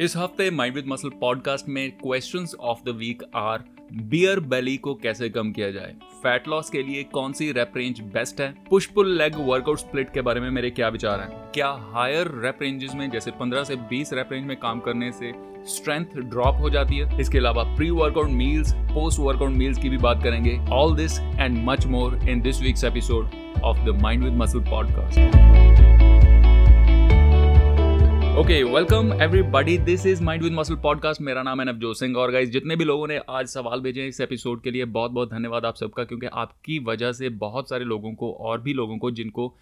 इस हफ़्ते mind with muscle podcast में questions of the week are beer belly को कैसे कम किया जाए? फैट लॉस के लिए कौन सी रेप रेंज बेस्ट है? Push pull leg workout split के बारे में मेरे क्या विचार हैं? क्या हायर रेप रेंजेस में, जैसे 15 से 20 रेप रेंज में काम करने से स्ट्रेंथ ड्रॉप हो जाती है? इसके अलावा pre workout meals post workout meals की भी बात करेंगे। All this and much more in this week's episode of the mind with muscle podcast okay welcome everybody this is mind with muscle podcast मेरा नाम है नवजोत सिंह और गाइस जितने भी लोगों ने आज सवाल भेजे हैं इस एपिसोड के लिए बहुत बहुत धन्यवाद आप सबका, क्योंकि आपकी वजह से बहुत सारे लोगों को और भी लोगों को जिनको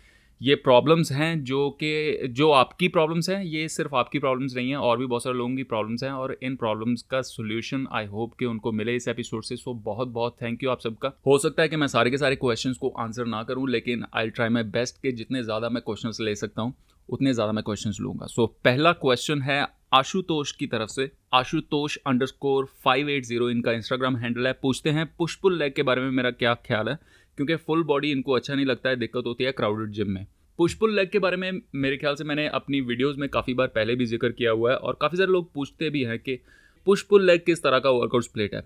ये प्रॉब्लम्स हैं, जो कि, जो आपकी प्रॉब्लम्स हैं, ये सिर्फ़ आपकी प्रॉब्लम्स नहीं है, और भी बहुत सारे लोगों की प्रॉब्लम्स हैं, और इन प्रॉब्लम्स का सोल्यूशन आई होप कि उनको मिले इस एपिसोड से। सो बहुत बहुत थैंक यू आप सबका। हो सकता है कि मैं सारे के सारे क्वेश्चन को आंसर ना करूँ, लेकिन आई ट्राई माई बेस्ट के जितने ज़्यादा मैं क्वेश्चन ले सकता हूँ उतने ज़्यादा मैं क्वेश्चन लूँगा। सो so, पहला क्वेश्चन है आशुतोष की तरफ़ से। Ashutosh underscore five eight zero इनका इंस्टाग्राम हैंडल है। पूछते हैं पुष्पुल लेग के बारे में मेरा क्या ख्याल है? क्योंकि फुल बॉडी इनको अच्छा नहीं लगता है दिक्कत होती है क्राउडेड जिम में। पुष्पुल लेग के बारे में मेरे ख्याल से मैंने अपनी वीडियोज़ में काफ़ी बार पहले भी ज़िक्र किया हुआ है और काफ़ी सारे लोग पूछते भी हैं कि पुष्पुल लेग किस तरह का वर्कआउट स्प्लिट है।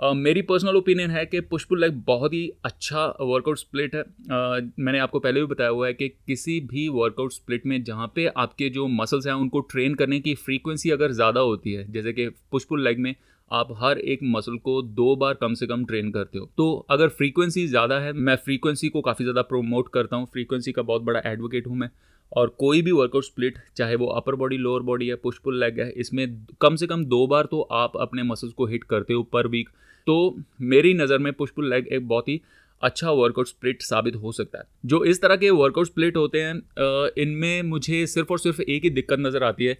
Uh, मेरी पर्सनल ओपिनियन है कि पुष्पुल लेग बहुत ही अच्छा वर्कआउट स्प्लिट है। uh, मैंने आपको पहले भी बताया हुआ है कि किसी भी वर्कआउट स्प्लिट में जहाँ पे आपके जो मसल्स हैं उनको ट्रेन करने की फ्रीक्वेंसी अगर ज़्यादा होती है जैसे कि पुष्पुल लेग में आप हर एक मसल को दो बार कम से कम ट्रेन करते हो तो अगर फ्रीक्वेंसी ज़्यादा है मैं फ्रीक्वेंसी को काफ़ी ज़्यादा प्रोमोट करता हूँ। फ्रीक्वेंसी का बहुत बड़ा एडवोकेट हूँ मैं। और कोई भी वर्कआउट स्प्लिट चाहे वो अपर बॉडी लोअर बॉडी है पुशपुल लेग है इसमें कम से कम दो बार तो आप अपने मसल्स को हिट करते हो पर वीक तो मेरी नज़र में पुशपुल लेग एक बहुत ही अच्छा वर्कआउट स्प्लिट साबित हो सकता है। जो इस तरह के वर्कआउट स्प्लिट होते हैं इनमें मुझे सिर्फ़ और सिर्फ़ एक ही दिक्कत नज़र आती है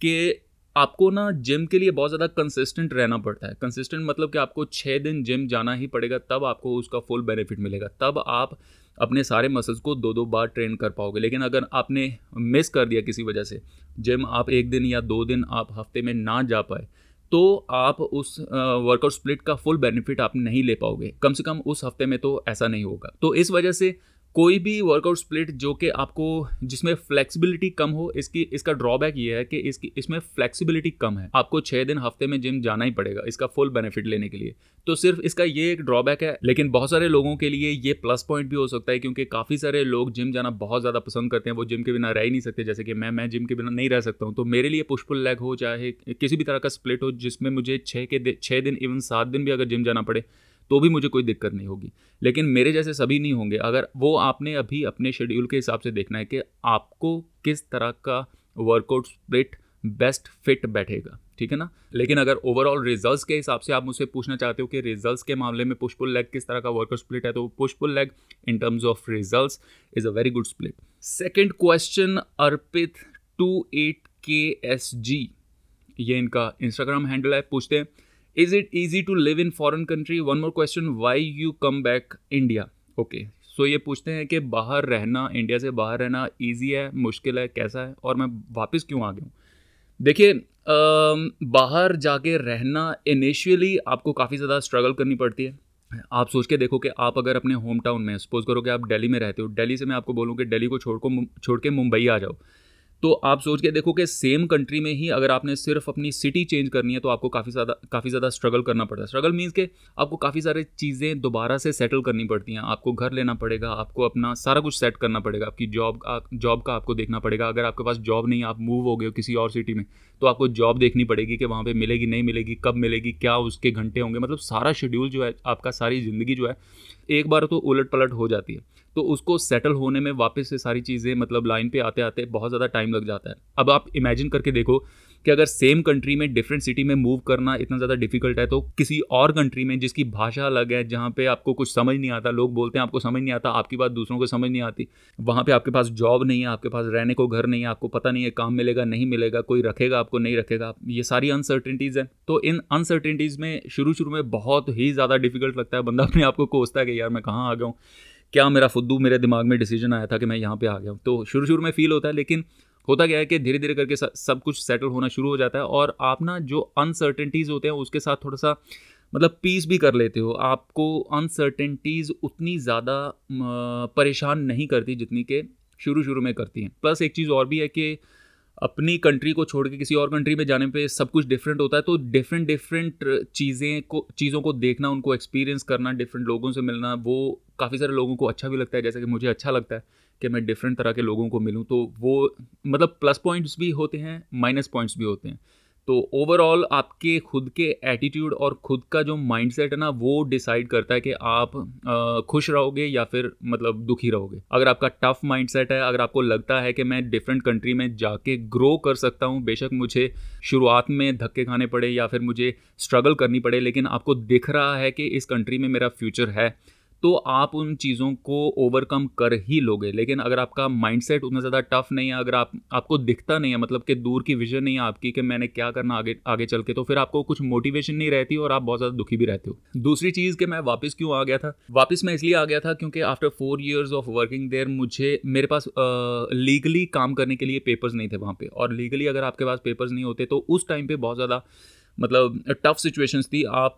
कि आपको ना जिम के लिए बहुत ज़्यादा कंसिस्टेंट रहना पड़ता है। कंसिस्टेंट मतलब कि आपको छः दिन जिम जाना ही पड़ेगा, तब आपको उसका फुल बेनिफिट मिलेगा। तब आप अपने सारे मसल्स को दो दो बार ट्रेन कर पाओगे। लेकिन अगर आपने मिस कर दिया किसी वजह से जिम आप एक दिन या दो दिन आप हफ़्ते में ना जा पाए तो आप उस वर्कआउट स्प्लिट का फुल बेनिफिट आप नहीं ले पाओगे। कम से कम उस हफ़्ते में तो ऐसा नहीं होगा। तो इस वजह से कोई भी वर्कआउट स्प्लिट जो कि आपको, जिसमें फ्लेक्सिबिलिटी कम हो, इसकी, इसका ड्रॉबैक ये है कि इसकी, इसमें फ्लेक्सिबिलिटी कम है। आपको छः दिन हफ़्ते में जिम जाना ही पड़ेगा, इसका फुल बेनिफिट लेने के लिए। तो सिर्फ़ इसका ये एक ड्रॉबैक है, लेकिन बहुत सारे लोगों के लिए ये प्लस पॉइंट भी हो सकता है, क्योंकि काफ़ी सारे लोग जिम जाना बहुत ज़्यादा पसंद करते हैं, वो जिम के बिना रह ही नहीं सकते। जैसे कि मैं मैं जिम के बिना नहीं रह सकता हूँ तो मेरे लिए पुष्पुल लेग हो, चाहे किसी भी तरह का स्प्लिट हो, जिसमें मुझे छः के छः दिन इवन सात दिन भी अगर जिम जाना पड़े तो भी मुझे कोई दिक्कत नहीं होगी। लेकिन मेरे जैसे सभी नहीं होंगे। अगर वो आपने अभी अपने शेड्यूल के हिसाब से देखना है कि आपको किस तरह का वर्कआउट स्प्लिट बेस्ट फिट बैठेगा, ठीक है ना? लेकिन अगर ओवरऑल रिजल्ट्स के हिसाब से आप मुझसे पूछना चाहते हो कि रिजल्ट्स के मामले में पुष्पुल लेग किस तरह का वर्कआउट स्प्लिट है तो push pull leg in terms of results is a very good split second question Arpit two eight K S G ये इनका इंस्टाग्राम हैंडल है, पूछते हैं is it easy to live in foreign country one more question why you come back India okay so ये पूछते हैं कि बाहर रहना इंडिया से बाहर रहना ईजी है, मुश्किल है, कैसा है? और मैं वापस क्यों आ गया हूँ? देखिए बाहर जाके रहना इनिशियली आपको काफ़ी ज़्यादा स्ट्रगल करनी पड़ती है। आप सोच के देखो कि आप अगर अपने होम टाउन में सपोज़ करो कि आप दिल्ली में रहते हो। दिल्ली से मैं आपको बोलूँ कि दिल्ली को छोड़ को छोड़ के मुंबई आ जाओ। तो आप सोच के देखो कि सेम कंट्री में ही अगर आपने सिर्फ़ अपनी सिटी चेंज करनी है तो आपको काफ़ी ज़्यादा काफ़ी ज़्यादा स्ट्रगल करना पड़ता है। स्ट्रगल मीन्स के आपको काफ़ी सारी चीज़ें दोबारा से सेटल करनी पड़ती हैं। आपको घर लेना पड़ेगा, आपको अपना सारा कुछ सेट करना पड़ेगा। आपकी जॉब जॉब का आपको देखना पड़ेगा। अगर आपके पास जॉब नहीं आप मूव हो गए हो किसी और सिटी में तो आपको जॉब देखनी पड़ेगी कि वहाँ पर मिलेगी, नहीं मिलेगी, कब मिलेगी, क्या उसके घंटे होंगे। मतलब सारा शेड्यूल जो है, आपका सारी ज़िंदगी जो है, एक बार तो उलट पलट हो जाती है। तो उसको सेटल होने में वापस से सारी चीज़ें मतलब लाइन पे आते आते बहुत ज़्यादा टाइम लग जाता है। अब आप इमेजिन करके देखो कि अगर सेम कंट्री में डिफरेंट सिटी में मूव करना इतना ज़्यादा डिफ़िकल्ट है तो किसी और कंट्री में जिसकी भाषा अलग है, जहाँ पे आपको कुछ समझ नहीं आता, लोग बोलते हैं आपको समझ नहीं आता, आपकी बात दूसरों को समझ नहीं आती, वहाँ पे आपके पास जॉब नहीं है, आपके पास रहने को घर नहीं है, आपको पता नहीं है काम मिलेगा, नहीं मिलेगा, कोई रखेगा आपको, नहीं रखेगा, ये सारी अनसर्टेनिटीज़ हैं। तो इन अनसर्टेनिटीज़ में शुरू शुरू में बहुत ही ज़्यादा डिफ़िकल्ट लगता है, बंदा अपने आप को कोसता है कि यार मैं कहाँ आ गया हूँ? क्या मेरा फुद्दू मेरे दिमाग में डिसीज़न आया था कि मैं यहाँ पे आ गया हूँ? तो शुरू शुरू में फील होता है, लेकिन होता क्या है कि धीरे धीरे करके सब कुछ सेटल होना शुरू हो जाता है और आप ना जो अनसर्टेंटीज़ होते हैं, उसके साथ थोड़ा सा मतलब पीस भी कर लेते हो। आपको अनसर्टेंटीज़ उतनी ज़्यादा परेशान नहीं करती जितनी के शुरू शुरू में करती हैं। प्लस एक चीज़ और भी है कि अपनी कंट्री को छोड़ के किसी और कंट्री में जाने पे सब कुछ डिफरेंट होता है तो डिफरेंट डिफरेंट चीज़ें को, चीज़ों को देखना, उनको एक्सपीरियंस करना डिफरेंट लोगों से मिलना, वो काफ़ी सारे लोगों को अच्छा भी लगता है, जैसे कि मुझे अच्छा लगता है कि मैं डिफरेंट तरह के लोगों को मिलूँ तो वो मतलब प्लस पॉइंट्स भी होते हैं माइनस पॉइंट्स भी होते हैं। तो ओवरऑल आपके खुद के एटीट्यूड और खुद का जो माइंडसेट है ना, वो डिसाइड करता है कि आप खुश रहोगे या फिर मतलब दुखी रहोगे। अगर आपका टफ माइंडसेट है, अगर आपको लगता है कि मैं डिफरेंट कंट्री में जाके ग्रो कर सकता हूँ, बेशक मुझे शुरुआत में धक्के खाने पड़े या फिर मुझे स्ट्रगल करनी पड़े, लेकिन आपको दिख रहा है कि इस कंट्री में मेरा फ्यूचर है तो आप उन चीज़ों को ओवरकम कर ही लोगे। लेकिन अगर आपका माइंडसेट उतना ज़्यादा टफ नहीं है, अगर आप, आपको दिखता नहीं है मतलब कि दूर की विजन नहीं है आपकी कि मैंने क्या करना आगे आगे चल के तो फिर आपको कुछ मोटिवेशन नहीं रहती और आप बहुत ज़्यादा दुखी भी रहते हो। दूसरी चीज़ कि मैं वापस क्यों आ गया था? वापस मैं इसलिए आ गया था क्योंकि after four years of working there मुझे, मेरे पास लीगली काम करने के लिए पेपर्स नहीं थे वहाँ पर और लीगली अगर आपके पास पेपर्स नहीं होते तो उस टाइम पर बहुत ज़्यादा मतलब टफ सिचुएशंस थी। आप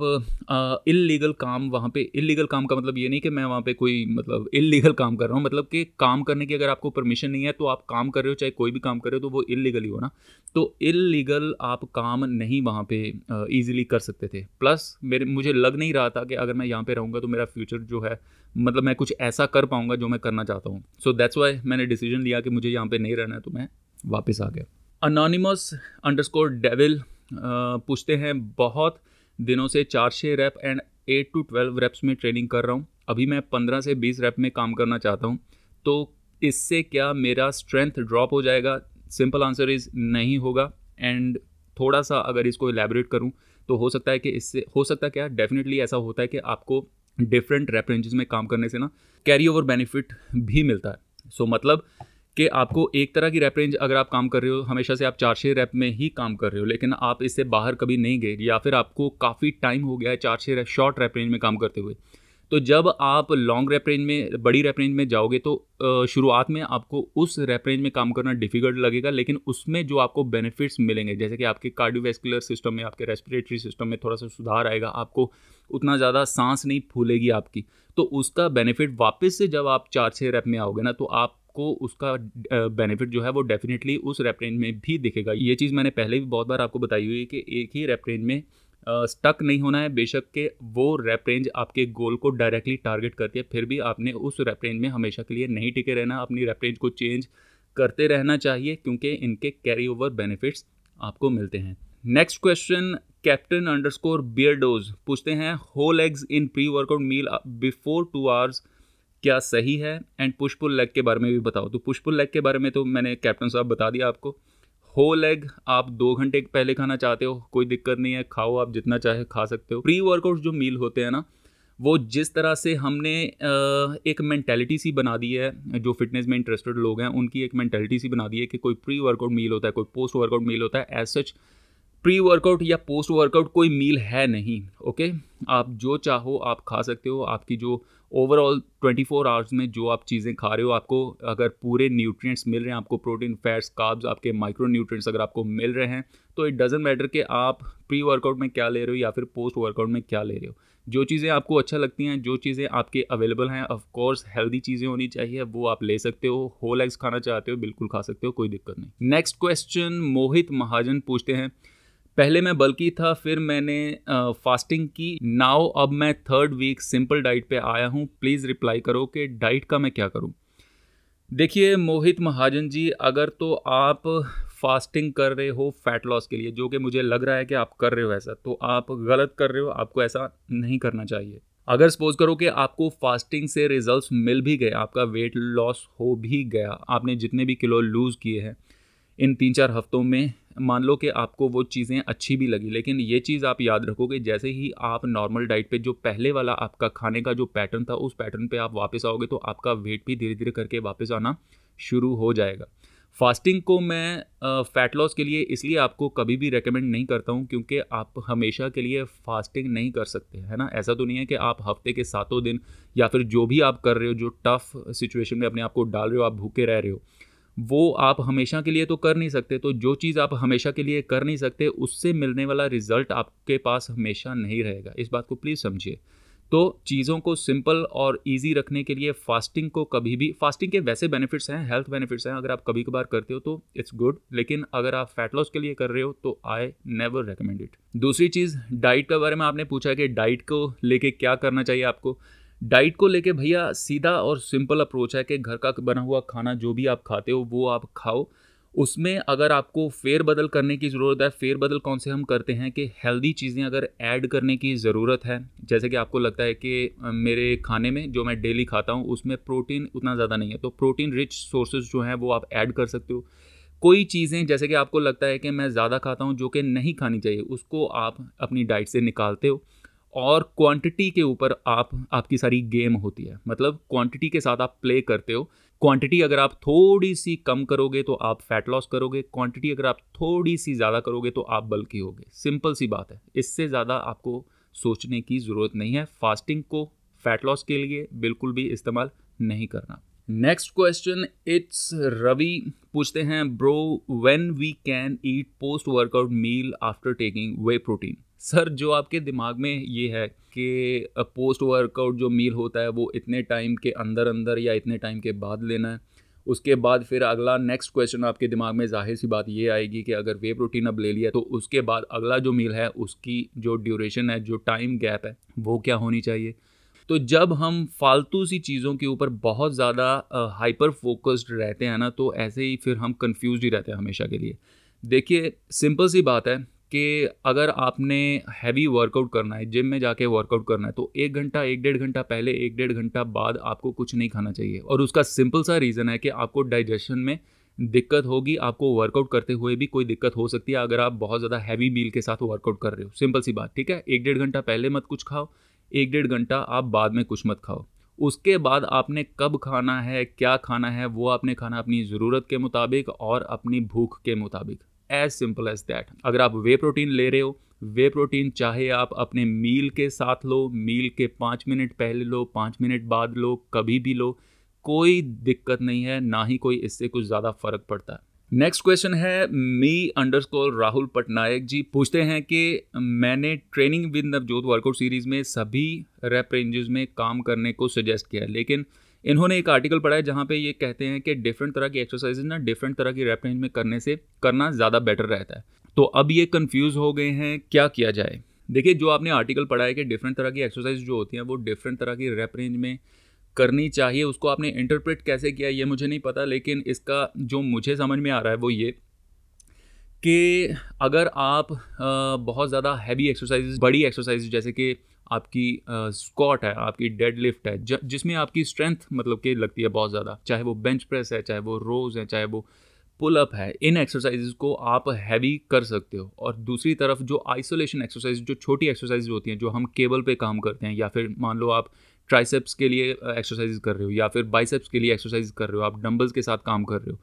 इलीगल काम वहाँ पे इलीगल काम का मतलब ये नहीं कि मैं वहाँ पे कोई मतलब इलीगल काम कर रहा हूँ। मतलब कि काम करने की अगर आपको परमिशन नहीं है तो आप काम कर रहे हो, चाहे कोई भी काम कर रहे हो तो वो इलीगल ही हो ना। तो इलीगल आप काम नहीं वहाँ पे ईजिली कर सकते थे। प्लस मेरे, मुझे लग नहीं रहा था कि अगर मैं यहाँ पे रहूँगा तो मेरा फ्यूचर जो है मतलब मैं कुछ ऐसा कर पाऊँगा जो मैं करना चाहता हूँ। सो दैट्स वाई मैंने डिसीज़न लिया कि मुझे यहाँ पर नहीं रहना है तो मैं वापस आ गया। अनोनिमस अंडरस्कोर डेविल पूछते हैं बहुत दिनों से चार छः rep and eight to twelve reps में ट्रेनिंग कर रहा हूँ। अभी मैं पंद्रह से बीस रैप में काम करना चाहता हूँ। तो इससे क्या मेरा स्ट्रेंथ ड्रॉप हो जाएगा? सिंपल आंसर इज़ नहीं होगा। एंड थोड़ा सा अगर इसको एलेबरेट करूँ तो हो सकता है कि इससे हो सकता क्या? डेफिनेटली ऐसा होता है कि आपको डिफरेंट रैप रेंजेस में काम करने से ना कैरी ओवर बेनिफिट भी मिलता है। सो so, मतलब कि आपको एक तरह की रैप रेंज अगर आप काम कर रहे हो, हमेशा से आप चार छः रैप में ही काम कर रहे हो, लेकिन आप इससे बाहर कभी नहीं गए, या फिर आपको काफ़ी टाइम हो गया है चार छः शॉर्ट रैप रेंज में काम करते हुए। तो जब आप लॉन्ग रैप रेंज में, बड़ी रैप रेंज में जाओगे तो शुरुआत में आपको उस रैप रेंज में काम करना डिफ़िकल्ट लगेगा, लेकिन उसमें जो आपको बेनिफिट्स मिलेंगे, जैसे कि आपके कार्डियोवेस्कुलर सिस्टम में, आपके रेस्पिरेटरी सिस्टम में थोड़ा सा सुधार आएगा, आपको उतना ज़्यादा सांस नहीं फूलेगी आपकी तो उसका बेनिफिट वापस से जब आप चार छः रैप में आओगे ना तो आप आपको उसका बेनिफिट जो है वो डेफिनेटली उस रेप रेंज में भी दिखेगा। ये चीज़ मैंने पहले भी बहुत बार आपको बताई हुई है कि एक ही रेप रेंज में स्टक नहीं होना है। बेशक के वो रेप रेंज आपके गोल को डायरेक्टली टारगेट करती है, फिर भी आपने उस रेप रेंज में हमेशा के लिए नहीं टिके रहना। अपनी रेप रेंज को चेंज करते रहना चाहिए, क्योंकि इनके कैरी ओवर बेनिफिट्स आपको मिलते हैं। नेक्स्ट क्वेश्चन कैप्टन अंडरस्कोर बियरडोज पूछते हैं whole eggs in pre workout meal before two hours क्या सही है? एंड पुश पुल लेग के बारे में भी बताओ। तो पुश पुल लेग के बारे में तो मैंने कैप्टन साहब बता दिया आपको। हो लेग आप दो घंटे पहले खाना चाहते हो, कोई दिक्कत नहीं है, खाओ आप जितना चाहे खा सकते हो। प्री वर्कआउट जो मील होते हैं ना, वो जिस तरह से हमने एक मैंटेलिटी सी बना दी है, जो फिटनेस में इंटरेस्टेड लोग हैं, उनकी एक मैंटेलिटी सी बना दी है कि कोई प्री वर्कआउट मील होता है, कोई पोस्ट वर्कआउट मील होता है एज सच प्री वर्कआउट या पोस्ट वर्कआउट कोई मील है नहीं ओके आप जो चाहो, आप खा सकते हो। आपकी जो ओवरऑल 24 फोर आवर्स में जो आप चीज़ें खा रहे हो, आपको अगर पूरे न्यूट्रिएंट्स मिल रहे हैं, आपको प्रोटीन फैट्स कार्ब्स आपके माइक्रो न्यूट्रिएंट्स अगर आपको मिल रहे हैं तो इट डजेंट मैटर कि आप प्री वर्कआउट में क्या ले रहे हो या फिर पोस्ट वर्कआउट में क्या ले रहे हो। जो चीज़ें आपको अच्छा लगती हैं, जो चीज़ें आपके अवेलेबल हैं ऑफकोर्स हेल्दी चीज़ें होनी चाहिए, वो आप ले सकते हो। होल एग्स खाना चाहते हो, बिल्कुल खा सकते हो, कोई दिक्कत नहीं। नेक्स्ट क्वेश्चन मोहित महाजन पूछते हैं पहले मैं बल्कि था, फिर मैंने फास्टिंग की। नाउ अब मैं थर्ड वीक सिंपल डाइट पे आया हूँ। प्लीज़ रिप्लाई करो कि डाइट का मैं क्या करूँ। देखिए, मोहित महाजन जी, अगर तो आप फास्टिंग कर रहे हो फैट लॉस के लिए, जो कि मुझे लग रहा है कि आप कर रहे हो ऐसा तो आप गलत कर रहे हो, आपको ऐसा नहीं करना चाहिए। अगर सपोज़ करो कि आपको फास्टिंग से रिजल्ट्स मिल भी गए, आपका वेट लॉस हो भी गया, आपने जितने भी किलो लूज़ किए हैं, इन तीन चार हफ्तों में मान लो कि आपको वो चीज़ें अच्छी भी लगी, लेकिन ये चीज़ आप याद रखोगे, जैसे ही आप नॉर्मल डाइट पे जो पहले वाला आपका खाने का जो पैटर्न था, उस पैटर्न पे आप वापस आओगे तो आपका वेट भी धीरे धीरे करके वापस आना शुरू हो जाएगा। फास्टिंग को मैं फ़ैट लॉस के लिए इसलिए आपको कभी भी रेकमेंड नहीं करता हूँ, क्योंकि आप हमेशा के लिए फास्टिंग नहीं कर सकते, है ना? ऐसा तो नहीं है कि आप हफ़्ते के सातों दिन या फिर जो भी आप कर रहे हो, जो टफ़ सिचुएशन में अपने आप को डाल रहे हो, आप भूखे रह रहे हो। वो आप हमेशा के लिए तो कर नहीं सकते तो जो चीज़ आप हमेशा के लिए कर नहीं सकते, उससे मिलने वाला रिज़ल्ट आपके पास हमेशा नहीं रहेगा। इस बात को प्लीज़ समझिए। तो चीज़ों को सिंपल और इजी रखने के लिए फास्टिंग को कभी भी, फास्टिंग के वैसे बेनिफिट्स हैं, हेल्थ बेनिफिट्स हैं, अगर आप कभी कभार करते हो तो इट्स गुड लेकिन अगर आप फैट लॉस के लिए कर रहे हो तो आई नेवर रिकमेंड इट दूसरी चीज़ डाइट के बारे में आपने पूछा कि डाइट को लेके क्या करना चाहिए आपको? डाइट को लेके भैया सीधा और सिंपल अप्रोच है कि घर का बना हुआ खाना जो भी आप खाते हो, वो आप खाओ। उसमें अगर आपको फेर बदल करने की ज़रूरत है फेर बदल कौन से हम करते हैं कि हेल्दी चीज़ें अगर ऐड करने की ज़रूरत है। जैसे कि आपको लगता है कि मेरे खाने में जो मैं डेली खाता हूँ, उसमें प्रोटीन उतना ज़्यादा नहीं है। तो प्रोटीन रिच सोर्सेज जो हैं, वो आप ऐड कर सकते हो। कोई चीज़ें, जैसे कि आपको लगता है कि मैं ज़्यादा खाता हूँ, जो कि नहीं खानी चाहिए, उसको आप अपनी डाइट से निकालते हो। और क्वांटिटी के ऊपर आप, आपकी सारी गेम होती है। मतलब क्वांटिटी के साथ आप प्ले करते हो। क्वांटिटी अगर आप थोड़ी सी कम करोगे तो आप फैट लॉस करोगे। क्वांटिटी अगर आप थोड़ी सी ज़्यादा करोगे तो आप बल्कि होगे। सिंपल सी बात है। इससे ज़्यादा आपको सोचने की ज़रूरत नहीं है। फास्टिंग को फैट लॉस के लिए बिल्कुल भी इस्तेमाल नहीं करना। नेक्स्ट क्वेश्चन इट्स रवि पूछते हैं bro when we can eat post workout meal after taking whey protein sir जो आपके दिमाग में ये है कि पोस्ट वर्कआउट जो मील होता है, वो इतने टाइम के अंदर अंदर या इतने टाइम के बाद लेना है? उसके बाद फिर अगला नेक्स्ट क्वेश्चन आपके दिमाग में ज़ाहिर सी बात ये आएगी कि अगर वे प्रोटीन अब ले लिया तो उसके बाद अगला जो मील है, उसकी जो ड्यूरेशन है, जो टाइम गैप है, वो क्या होनी चाहिए? तो जब हम फालतू सी चीज़ों के ऊपर बहुत ज़्यादा हाइपर फोकस्ड रहते हैं ना तो ऐसे ही फिर हम कंफ्यूज ही रहते हैं हमेशा के लिए। देखिए सिंपल सी बात है कि अगर आपने हैवी वर्कआउट करना है जिम में जाके वर्कआउट करना है तो एक घंटा, एक डेढ़ घंटा पहले, एक डेढ़ घंटा बाद आपको कुछ नहीं खाना चाहिए। और उसका सिंपल सा रीज़न है कि आपको डाइजेशन में दिक्कत होगी, आपको वर्कआउट करते हुए भी कोई दिक्कत हो सकती है, अगर आप बहुत ज़्यादा हैवी मील के साथ वर्कआउट कर रहे हो। सिंपल सी बात, ठीक है? एक डेढ़ घंटा पहले मत कुछ खाओ एक डेढ़ घंटा आप बाद में कुछ मत खाओ। उसके बाद आपने कब खाना है, क्या खाना है, वो आपने खाना अपनी ज़रूरत के मुताबिक और अपनी भूख के मुताबिक। एज सिंपल एज दैट अगर आप वे प्रोटीन ले रहे हो वे प्रोटीन चाहे आप अपने मील के साथ लो मील के पाँच मिनट पहले लो, पाँच मिनट बाद लो, कभी भी लो, कोई दिक्कत नहीं है, ना ही कोई इससे कुछ ज़्यादा फ़र्क पड़ता है। नेक्स्ट क्वेश्चन है मी अंडरस्कोर राहुल पटनायक जी पूछते हैं कि मैंने training with Navjot workout series में सभी रेप रेंजेस में काम करने को सजेस्ट किया, लेकिन इन्होंने एक आर्टिकल पढ़ा है जहाँ पे ये कहते हैं कि डिफरेंट तरह की एक्सरसाइज ना डिफरेंट तरह की रेप रेंज में करने से करना ज़्यादा बेटर रहता है। तो अब ये कन्फ्यूज़ हो गए हैं, क्या किया जाए? देखिए, जो आपने आर्टिकल पढ़ा है कि डिफरेंट तरह की एक्सरसाइज जो होती हैं वो डिफरेंट तरह की रेप रेंज में करनी चाहिए, उसको आपने इंटरप्रेट कैसे किया ये मुझे नहीं पता, लेकिन इसका जो मुझे समझ में आ रहा है वो ये कि अगर आप बहुत ज़्यादा हैवी एक्सरसाइज बड़ी एक्सरसाइज जैसे कि आपकी स्कॉट है, आपकी डेड लिफ्ट है जिसमें आपकी स्ट्रेंथ मतलब कि लगती है बहुत ज़्यादा, चाहे वो बेंच प्रेस है, चाहे वो रोज़ है, चाहे वो पुल अप है, इन एक्सरसाइज को आप हैवी कर सकते हो। और दूसरी तरफ़ जो आइसोलेशन एक्सरसाइज जो छोटी एक्सरसाइज होती हैं, जो हम केबल पे काम करते हैं, या फिर मान लो आप ट्राइसेप्स के लिए एक्सरसाइज कर रहे हो या फिर बाइसेप्स के लिए एक्सरसाइज कर रहे हो, आप डंबल्स के साथ काम कर रहे हो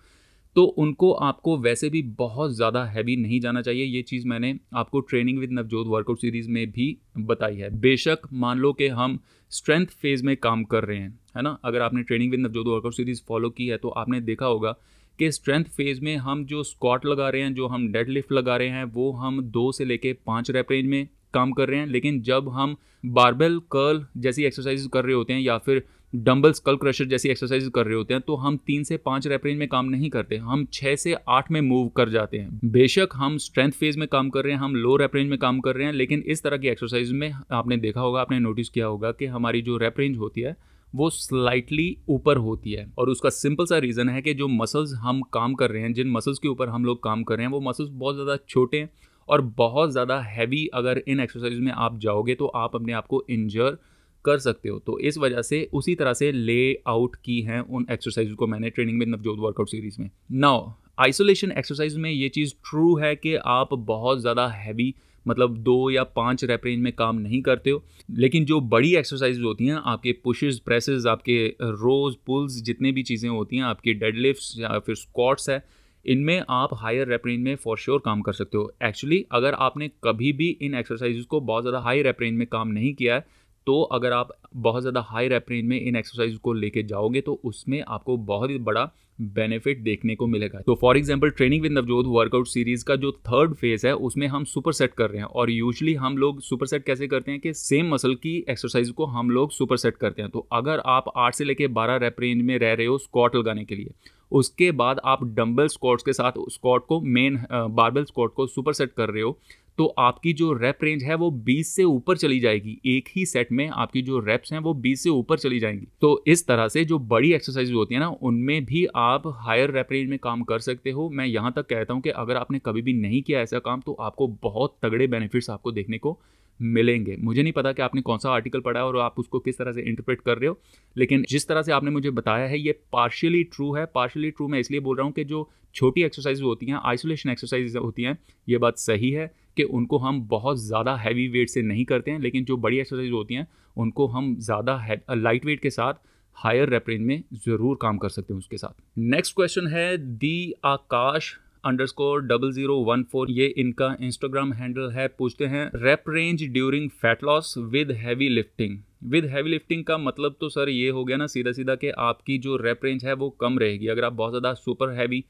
तो उनको आपको वैसे भी बहुत ज़्यादा हैवी नहीं जाना चाहिए। ये चीज़ मैंने आपको training with Navjot workout series में भी बताई है। बेशक मान लो कि हम स्ट्रेंथ फ़ेज़ में काम कर रहे हैं, है ना? अगर आपने training with Navjot workout series follow की है तो आपने देखा होगा कि स्ट्रेंथ फ़ेज़ में हम जो स्क्वाट लगा रहे हैं, जो हम डेड लगा रहे हैं, वो हम दो से लेके पाँच रेप रेंज में काम कर रहे हैं, लेकिन जब हम बारबेल कर्ल जैसी एक्सरसाइज कर रहे होते हैं या फिर डम्बल स्कल क्रशर जैसी एक्सरसाइज कर रहे होते हैं तो हम तीन से पाँच रेपरेंज में काम नहीं करते। हम छः से आठ में मूव कर जाते हैं। बेशक हम स्ट्रेंथ फ़ेज़ में काम कर रहे हैं, हम लो रेपरेंज में काम कर रहे हैं, लेकिन इस तरह की एक्सरसाइज में आपने देखा होगा, आपने नोटिस किया होगा कि हमारी जो रेपरेंज होती है, वो स्लाइटली ऊपर होती है। और उसका सिंपल सा रीज़न है कि जो मसल्स हम काम कर रहे हैं, जिन मसल्स के ऊपर हम लोग काम कर रहे हैं, वो मसल्स बहुत ज़्यादा छोटे हैं और बहुत ज़्यादा हैवी अगर इन एक्सरसाइज में आप जाओगे तो आप अपने आप को इंजर कर सकते हो। तो इस वजह से उसी तरह से ले आउट की हैं उन एक्सरसाइज को मैंने ट्रेनिंग में नवजोत वर्कआउट सीरीज़ में। नाउ आइसोलेशन एक्सरसाइज में ये चीज़ ट्रू है कि आप बहुत ज़्यादा हैवी मतलब दो या पाँच रेप रेंज में काम नहीं करते हो, लेकिन जो बड़ी एक्सरसाइज होती हैं, आपके पुशेस प्रेसेस आपके रोज पुल्स जितने भी चीज़ें होती हैं, आपकी डेडलिफ्ट्स या फिर स्क्वाट्स है इनमें आप हायर रेप रेंज में फॉर श्योर sure काम कर सकते हो। एक्चुअली अगर आपने कभी भी इन एक्सरसाइज को बहुत ज़्यादा हाई रेप रेंज में काम नहीं किया है तो अगर आप बहुत ज़्यादा हाई रेप रेंज में इन एक्सरसाइज को लेके जाओगे तो उसमें आपको बहुत ही बड़ा बेनिफिट देखने को मिलेगा। तो for example training with Navjot workout series का जो थर्ड फ़ेज़ है, उसमें हम सुपर सेट कर रहे हैं। और यूजली हम लोग सुपर सेट कैसे करते हैं कि सेम मसल की एक्सरसाइज को हम लोग सुपर सेट करते हैं। तो अगर आप आठ से लेकर बारह रेप रेंज में रह रहे हो स्कॉट लगाने के लिए उसके बाद आप डम्बल स्कॉट्स के साथ स्कॉट को मेन बारबल स्कॉट को सुपर सेट कर रहे हो तो आपकी जो रैप रेंज है वो 20 से ऊपर चली जाएगी। एक ही सेट में आपकी जो रैप्स हैं वो 20 से ऊपर चली जाएँगी। तो इस तरह से जो बड़ी एक्सरसाइज होती है ना, उनमें भी आप हायर रैप रेंज में काम कर सकते हो। मैं यहाँ तक कहता हूँ कि अगर आपने कभी भी नहीं किया ऐसा काम तो आपको बहुत तगड़े बेनिफिट्स आपको देखने को मिलेंगे। मुझे नहीं पता कि आपने कौन सा आर्टिकल पढ़ा और आप उसको किस तरह से इंटरप्रेट कर रहे हो, लेकिन जिस तरह से आपने मुझे बताया है, ये पार्शियली ट्रू है। पार्शियली ट्रू मैं इसलिए बोल रहा हूँ कि जो छोटी एक्सरसाइज होती हैं आइसोलेशन एक्सरसाइज होती हैं, ये बात सही है कि उनको हम बहुत ज़्यादा हैवी वेट से नहीं करते हैं, लेकिन जो बड़ी एक्सरसाइज होती हैं, उनको हम ज़्यादा लाइट वेट के साथ हायर रेपरेंज में ज़रूर काम कर सकते हैं उसके साथ। नेक्स्ट क्वेश्चन है the Aakash underscore double zero one four ये इनका इंस्टाग्राम हैंडल है। पूछते हैं rep range during fat loss with heavy lifting with heavy lifting का मतलब तो सर ये हो गया ना सीधा सीधा कि आपकी जो रेप रेंज है वो कम रहेगी। अगर आप बहुत ज़्यादा सुपर हैवी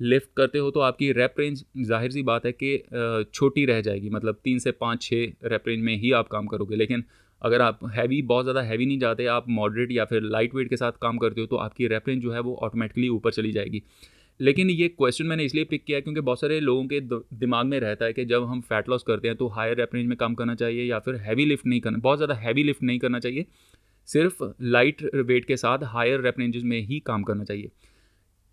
लिफ्ट करते हो तो आपकी रैप रेंज ज़ाहिर सी बात है कि छोटी रह जाएगी। मतलब तीन से पाँच छः रैप रेंज में ही आप काम करोगे। लेकिन अगर आप हैवी बहुत ज़्यादा हैवी नहीं जाते, आप मॉडरेट या फिर लाइट वेट के साथ काम करते हो तो आपकी रैप रेंज जो है वो ऑटोमेटिकली ऊपर चली जाएगी। लेकिन ये क्वेश्चन मैंने इसलिए पिक किया क्योंकि बहुत सारे लोगों के दिमाग में रहता है कि जब हम फैट लॉस करते हैं तो हायर रैप रेंज में काम करना चाहिए या फिर हैवी लिफ्ट नहीं करना, बहुत ज़्यादा हैवी लिफ्ट नहीं करना चाहिए। सिर्फ़ लाइट वेट के साथ हायर रैप में ही काम करना चाहिए।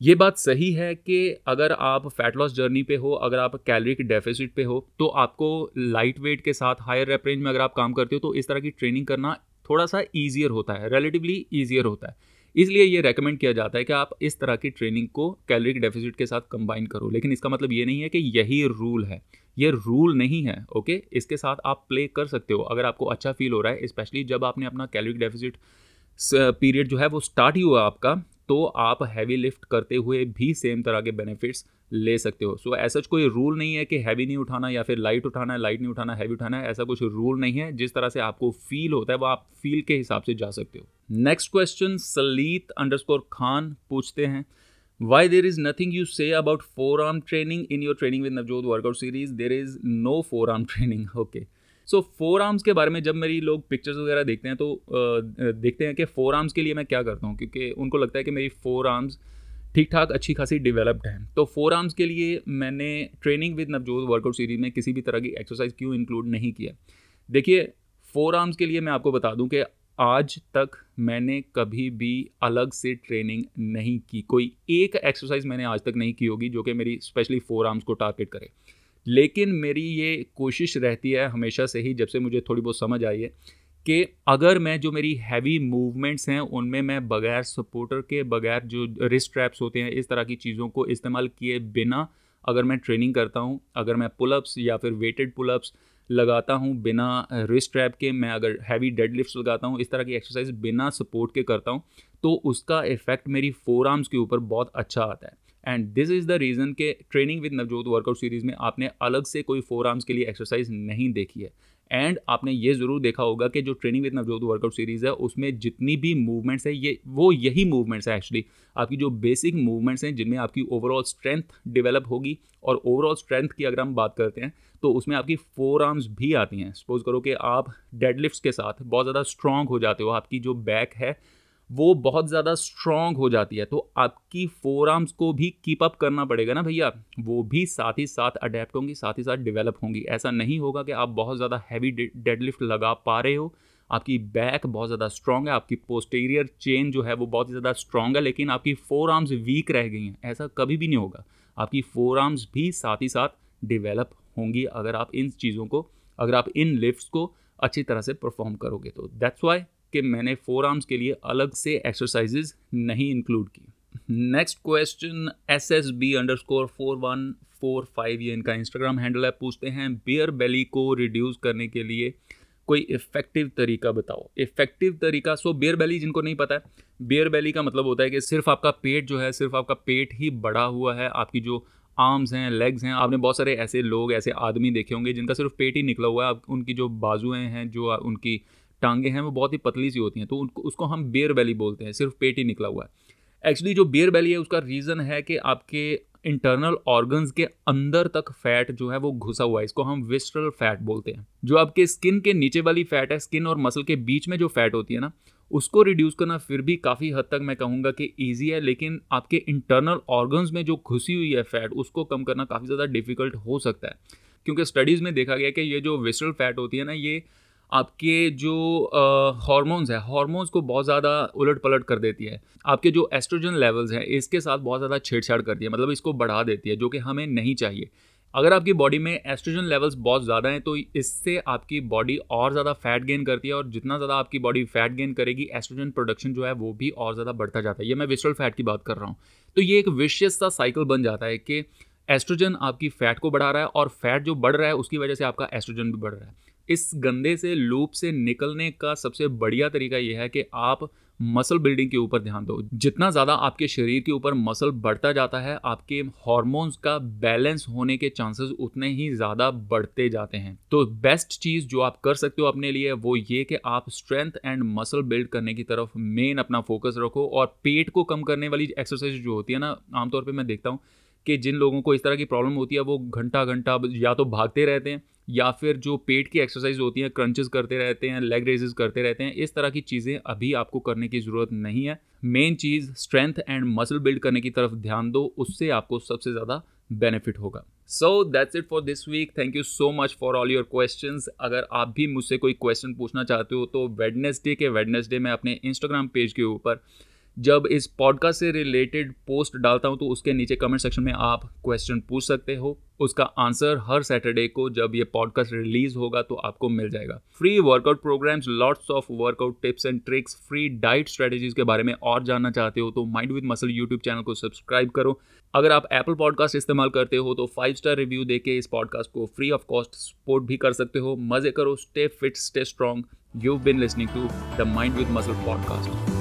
ये बात सही है कि अगर आप फैट लॉस जर्नी पे हो, अगर आप कैलोरी डेफिसिट पे हो तो आपको लाइट वेट के साथ हायर रेप रेंज में अगर आप काम करते हो तो इस तरह की ट्रेनिंग करना थोड़ा सा ईजियर होता है रिलेटिवली ईजियर होता है। इसलिए ये रेकमेंड किया जाता है कि आप इस तरह की ट्रेनिंग को कैलोरी डेफिसिट के साथ कंबाइन करो। लेकिन इसका मतलब ये नहीं है कि यही रूल है। ये रूल नहीं है ओके इसके साथ आप प्ले कर सकते हो। अगर आपको अच्छा फील हो रहा है स्पेशली जब आपने अपना कैलोरी डेफिसिट पीरियड जो है वो स्टार्ट ही हुआ आपका तो आप हैवी लिफ्ट करते हुए भी सेम तरह के बेनिफिट्स ले सकते हो। सो so, ऐसा कोई रूल नहीं है कि हैवी नहीं उठाना या फिर लाइट उठाना है लाइट नहीं उठाना हैवी उठाना है ऐसा कुछ रूल नहीं है। जिस तरह से आपको फील होता है वो आप फील के हिसाब से जा सकते हो। Next question Salit underscore Khan पूछते हैं is nothing you say about forearm training in your training with Navjot workout series there is no forearm training okay so forearms के बारे में जब मेरी लोग पिक्चर्स वगैरह देखते हैं तो देखते हैं कि फोर आर्म्स के लिए मैं क्या करता हूँ? क्योंकि उनको लगता है कि मेरी फोर आर्म्स ठीक ठाक अच्छी खासी डेवलप्ड है। तो फोर आर्म्स के लिए मैंने training with Navjot workout series में किसी भी तरह की एक्सरसाइज क्यों इंक्लूड नहीं किया? देखिए फोर आर्म्स के लिए मैं आपको बता दूँ कि आज तक मैंने कभी भी अलग से ट्रेनिंग नहीं की। कोई एक एक्सरसाइज मैंने आज तक नहीं की होगी जो कि मेरी स्पेशली फोर आर्म्स को टारगेट करे। लेकिन मेरी ये कोशिश रहती है हमेशा से ही, जब से मुझे थोड़ी बहुत समझ आई है, कि अगर मैं, जो मेरी हैवी मूवमेंट्स हैं, उनमें मैं बगैर सपोर्टर के, बगैर जो रिस्ट ट्रैप्स होते हैं, इस तरह की चीज़ों को इस्तेमाल किए बिना अगर मैं ट्रेनिंग करता हूँ, अगर मैं पुलअप्स या फिर वेटेड पुलअप्स लगाता हूँ बिना रिस्ट ट्रैप के, मैं अगर हैवी डेड लगाता हूँ, इस तरह की एक्सरसाइज बिना सपोर्ट के करता हूँ तो उसका इफ़ेक्ट मेरी फोर आर्म्स के ऊपर बहुत अच्छा आता है। And this is the reason के training with Navjot workout series में आपने अलग से कोई फोर आर्म्स के लिए एक्सरसाइज नहीं देखी है। एंड आपने ये ज़रूर देखा होगा कि जो training with Navjot workout series है, उसमें जितनी भी मूवमेंट्स है, ये, वो यही मूवमेंट्स है एक्चुअली आपकी जो बेसिक मूवमेंट्स हैं, जिनमें आपकी ओवरऑल स्ट्रेंथ डेवलप होगी, और ओवरऑल स्ट्रेंथ की अगर हम बात करते हैं तो उसमें आपकी फोर आर्म्स भी आती हैं। सपोज़ करो कि आप डेडलिफ्ट्स के साथ बहुत ज़्यादा स्ट्रॉन्ग हो जाते हो, आपकी जो बैक है वो बहुत ज़्यादा स्ट्रॉन्ग हो जाती है। तो आपकी फोर आर्म्स को भी कीप अप करना पड़ेगा ना भैया? वो भी साथ ही साथ अडेप्ट होंगी, साथ ही साथ डेवलप होंगी। ऐसा नहीं होगा कि आप बहुत ज़्यादा हैवी डेडलिफ्ट लगा पा रहे हो। आपकी बैक बहुत ज़्यादा स्ट्रॉन्ग है, आपकी पोस्टेरियर चेन जो है वो बहुत ज़्यादा स्ट्रॉन्ग है, लेकिन आपकी फोर आर्म्स वीक रह गई हैं। ऐसा कभी भी नहीं होगा। आपकी फोर आर्म्स भी साथ ही साथ डिवेलप होंगी अगर आप इन चीज़ों को, अगर आप इन लिफ्ट्स को अच्छी तरह से परफॉर्म करोगे तो। दैट्स वाई कि मैंने फोर आर्म्स के लिए अलग से एक्सरसाइजेज नहीं इंक्लूड की। Next question S S B underscore four one four five ये इनका इंस्टाग्राम हैंडल है। पूछते हैं बियर बेली को रिड्यूस करने के लिए कोई इफ़ेक्टिव तरीका बताओ। इफ़ेक्टिव तरीका सो बियर बेली जिनको नहीं पता है बियर बेली का मतलब होता है कि सिर्फ़ आपका पेट जो है, सिर्फ़ आपका पेट ही बड़ा हुआ है, आपकी जो आर्म्स हैं लेग्स हैं, आपने बहुत सारे ऐसे लोग, ऐसे आदमी देखे होंगे जिनका सिर्फ़ पेट ही निकला हुआ है उनकी जो बाजुएँ हैं, जो उनकी टांगे हैं, वो बहुत ही पतली सी होती हैं तो उनको, उसको हम बेयर वैली बोलते हैं, सिर्फ़ पेट ही निकला हुआ है। एक्चुअली जो बियर बेली है, उसका रीज़न है कि आपके इंटरनल ऑर्गन्स के अंदर तक फैट जो है, वो घुसा हुआ है, इसको हम विस्ट्रल फैट बोलते हैं। जो आपके स्किन के नीचे वाली फैट है स्किन और मसल के बीच में जो फैट होती है ना, उसको रिड्यूस करना फिर भी काफ़ी हद तक मैं कहूँगा कि ईजी है, लेकिन आपके इंटरनल ऑर्गन्स में जो घुसी हुई है फैट उसको कम करना काफ़ी ज़्यादा डिफ़िकल्ट हो सकता है। क्योंकि स्टडीज़ में देखा गया कि ये जो विस्ट्रल फैट होती है ना, ये आपके जो हॉर्मोन्स है हॉर्मोन्स को बहुत ज़्यादा उलट पलट कर देती है। आपके जो एस्ट्रोजन लेवल्स हैं, इसके साथ बहुत ज़्यादा छेड़छाड़ करती है मतलब इसको बढ़ा देती है, जो कि हमें नहीं चाहिए। अगर आपकी बॉडी में एस्ट्रोजन लेवल्स बहुत ज़्यादा हैं तो इससे आपकी बॉडी और ज़्यादा फैट गेन करती है और जितना ज़्यादा आपकी बॉडी फैट गेन करेगी एस्ट्रोजन प्रोडक्शन जो है, वो भी और ज़्यादा बढ़ता जाता है। ये मैं विस्ट्रल फैट की बात कर रहा हूँ। तो ये एक विशेष सा साइकिल बन जाता है कि एस्ट्रोजन आपकी फैट को बढ़ा रहा है और फैट जो बढ़ रहा है, उसकी वजह से आपका एस्ट्रोजन भी बढ़ रहा है। इस गंदे से लूप से निकलने का सबसे बढ़िया तरीका यह है कि आप मसल बिल्डिंग के ऊपर ध्यान दो। जितना ज़्यादा आपके शरीर के ऊपर मसल बढ़ता जाता है, आपके हॉर्मोन्स का बैलेंस होने के चांसेस उतने ही ज़्यादा बढ़ते जाते हैं। तो बेस्ट चीज़ जो आप कर सकते हो अपने लिए वो ये कि आप स्ट्रेंथ एंड मसल बिल्ड करने की तरफ़ मेन अपना फोकस रखो और पेट को कम करने वाली एक्सरसाइज जो होती है ना, आमतौर पर मैं देखता हूँ कि जिन लोगों को इस तरह की प्रॉब्लम होती है, वो घंटा घंटा या तो भागते रहते हैं या फिर जो पेट की एक्सरसाइज होती है क्रंचेस करते रहते हैं लेग रेजेस करते रहते हैं, इस तरह की चीज़ें अभी आपको करने की ज़रूरत नहीं है। मेन चीज़ स्ट्रेंथ एंड मसल बिल्ड करने की तरफ़ ध्यान दो, उससे आपको सबसे ज़्यादा बेनिफिट होगा। So that's it for this week thank you so much for all your question अगर आप भी मुझसे कोई क्वेश्चन पूछना चाहते हो तो वेडनेसडे के वेडनेसडे में अपने इंस्टाग्राम पेज के ऊपर जब इस पॉडकास्ट से रिलेटेड पोस्ट डालता हूँ तो उसके नीचे कमेंट सेक्शन में आप क्वेश्चन पूछ सकते हो। उसका आंसर हर सैटरडे को जब ये पॉडकास्ट रिलीज़ होगा तो आपको मिल जाएगा। Free workout programs lots of workout tips and tricks free diet strategies के बारे में और जानना चाहते हो तो mind with muscle YouTube channel को सब्सक्राइब करो। अगर आप एप्पल पॉडकास्ट इस्तेमाल करते हो तो फाइव स्टार रिव्यू देके इस पॉडकास्ट को फ्री ऑफ़ कॉस्ट सपोर्ट भी कर सकते हो। मज़े करो stay fit stay strong you been listening to the mind with muscle podcast